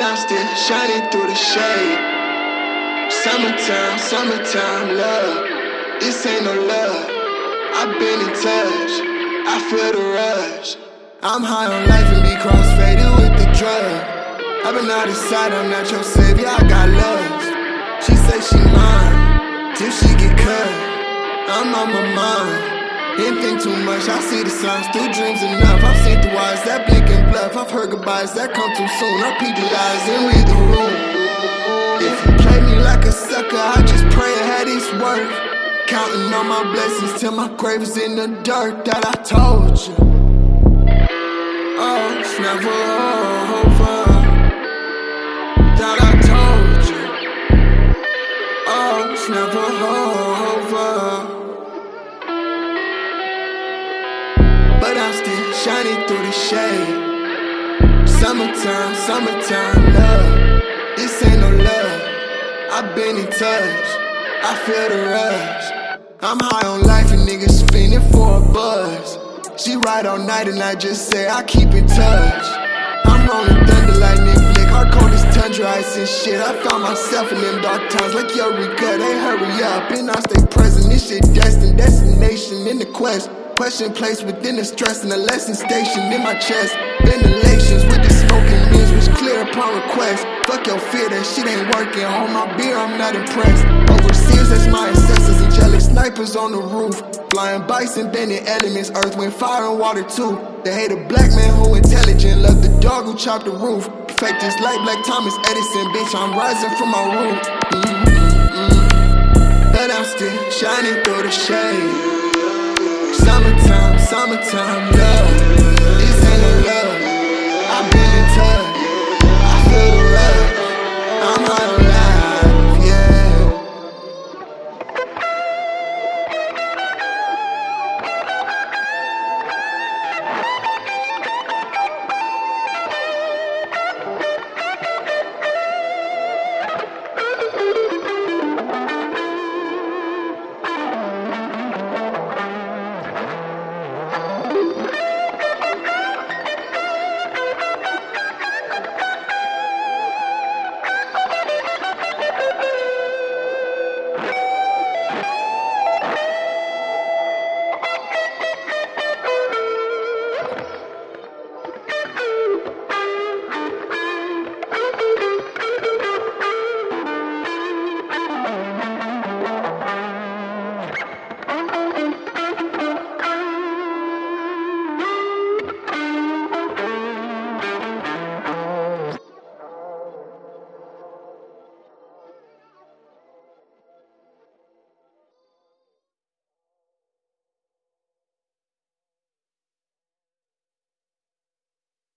I'm still shining through the shade. Summertime, summertime love. This ain't no love. I've been in touch. I feel the rush. I'm high on life and be crossfaded with the drug. I've been out of sight, I'm not your savior, I got love. She say she mine, till she get cut. I'm on my mind. Didn't think too much, I see the signs through dreams enough. I've seen the eyes that blink and bluff. I've heard goodbyes that come too soon. I peek the eyes and read the room. If you play me like a sucker, I just pray it had its worth. Counting all my blessings till my grave is in the dirt that I told you. Oh, it's never over. Summertime, summertime love. This ain't no love. I've been in touch. I feel the rush. I'm high on life and niggas spinning for a buzz. She ride all night and I just say I keep in touch. I'm rolling thunder like Nick Flick, hardcore this tundra ice and shit. I found myself in them dark times like Eureka. They hurry up and I stay present. This shit destined, destination in the quest. Question placed within the stress and the lesson stationed in my chest. Ventilations with upon request. Fuck your fear, that shit ain't working. Hold my beer, I'm not impressed. Overseas, that's my ancestors. Angelic snipers on the roof. Flying bison, bending elements. Earth, wind, fire, and water too. They hate a black man who intelligent. Love the dog who chopped the roof. Fake this light, like Thomas Edison. Bitch, I'm rising from my root. Mm-hmm. But I'm still shining through the shade. Summertime, summertime love.